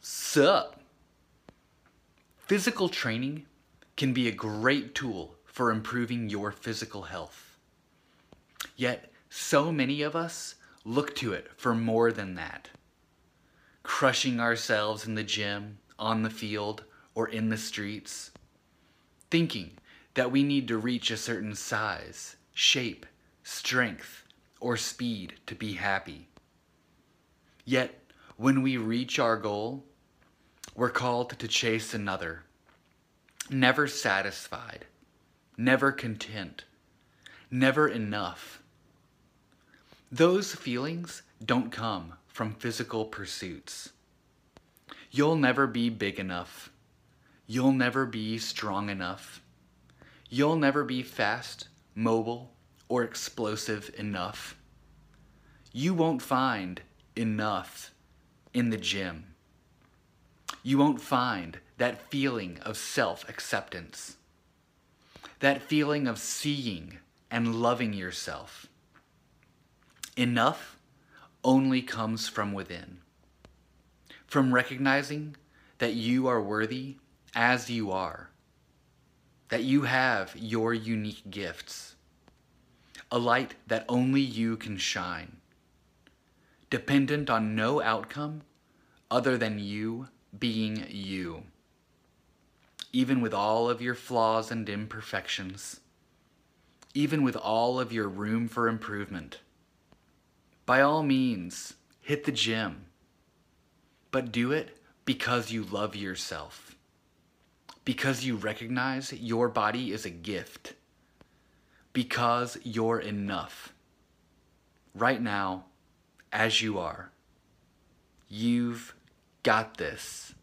Sup? Physical training can be a great tool for improving your physical health. Yet, so many of us look to it for more than that. Crushing ourselves in the gym, on the field, or in the streets. Thinking that we need to reach a certain size, shape, strength, or speed to be happy. Yet, when we reach our goal, we're called to chase another. Never satisfied, never content, never enough. Those feelings don't come from physical pursuits. You'll never be big enough. You'll never be strong enough. You'll never be fast, mobile, or explosive enough. You won't find enough in the gym. You won't find that feeling of self acceptance, that feeling of seeing and loving yourself. Enough only comes from within, from recognizing that you are worthy as you are, that you have your unique gifts, a light that only you can shine dependent on no outcome other than you being you. Even with all of your flaws and imperfections, even with all of your room for improvement, by all means, hit the gym. But do it because you love yourself. Because you recognize your body is a gift. Because you're enough. Right now, as you are. You've got this.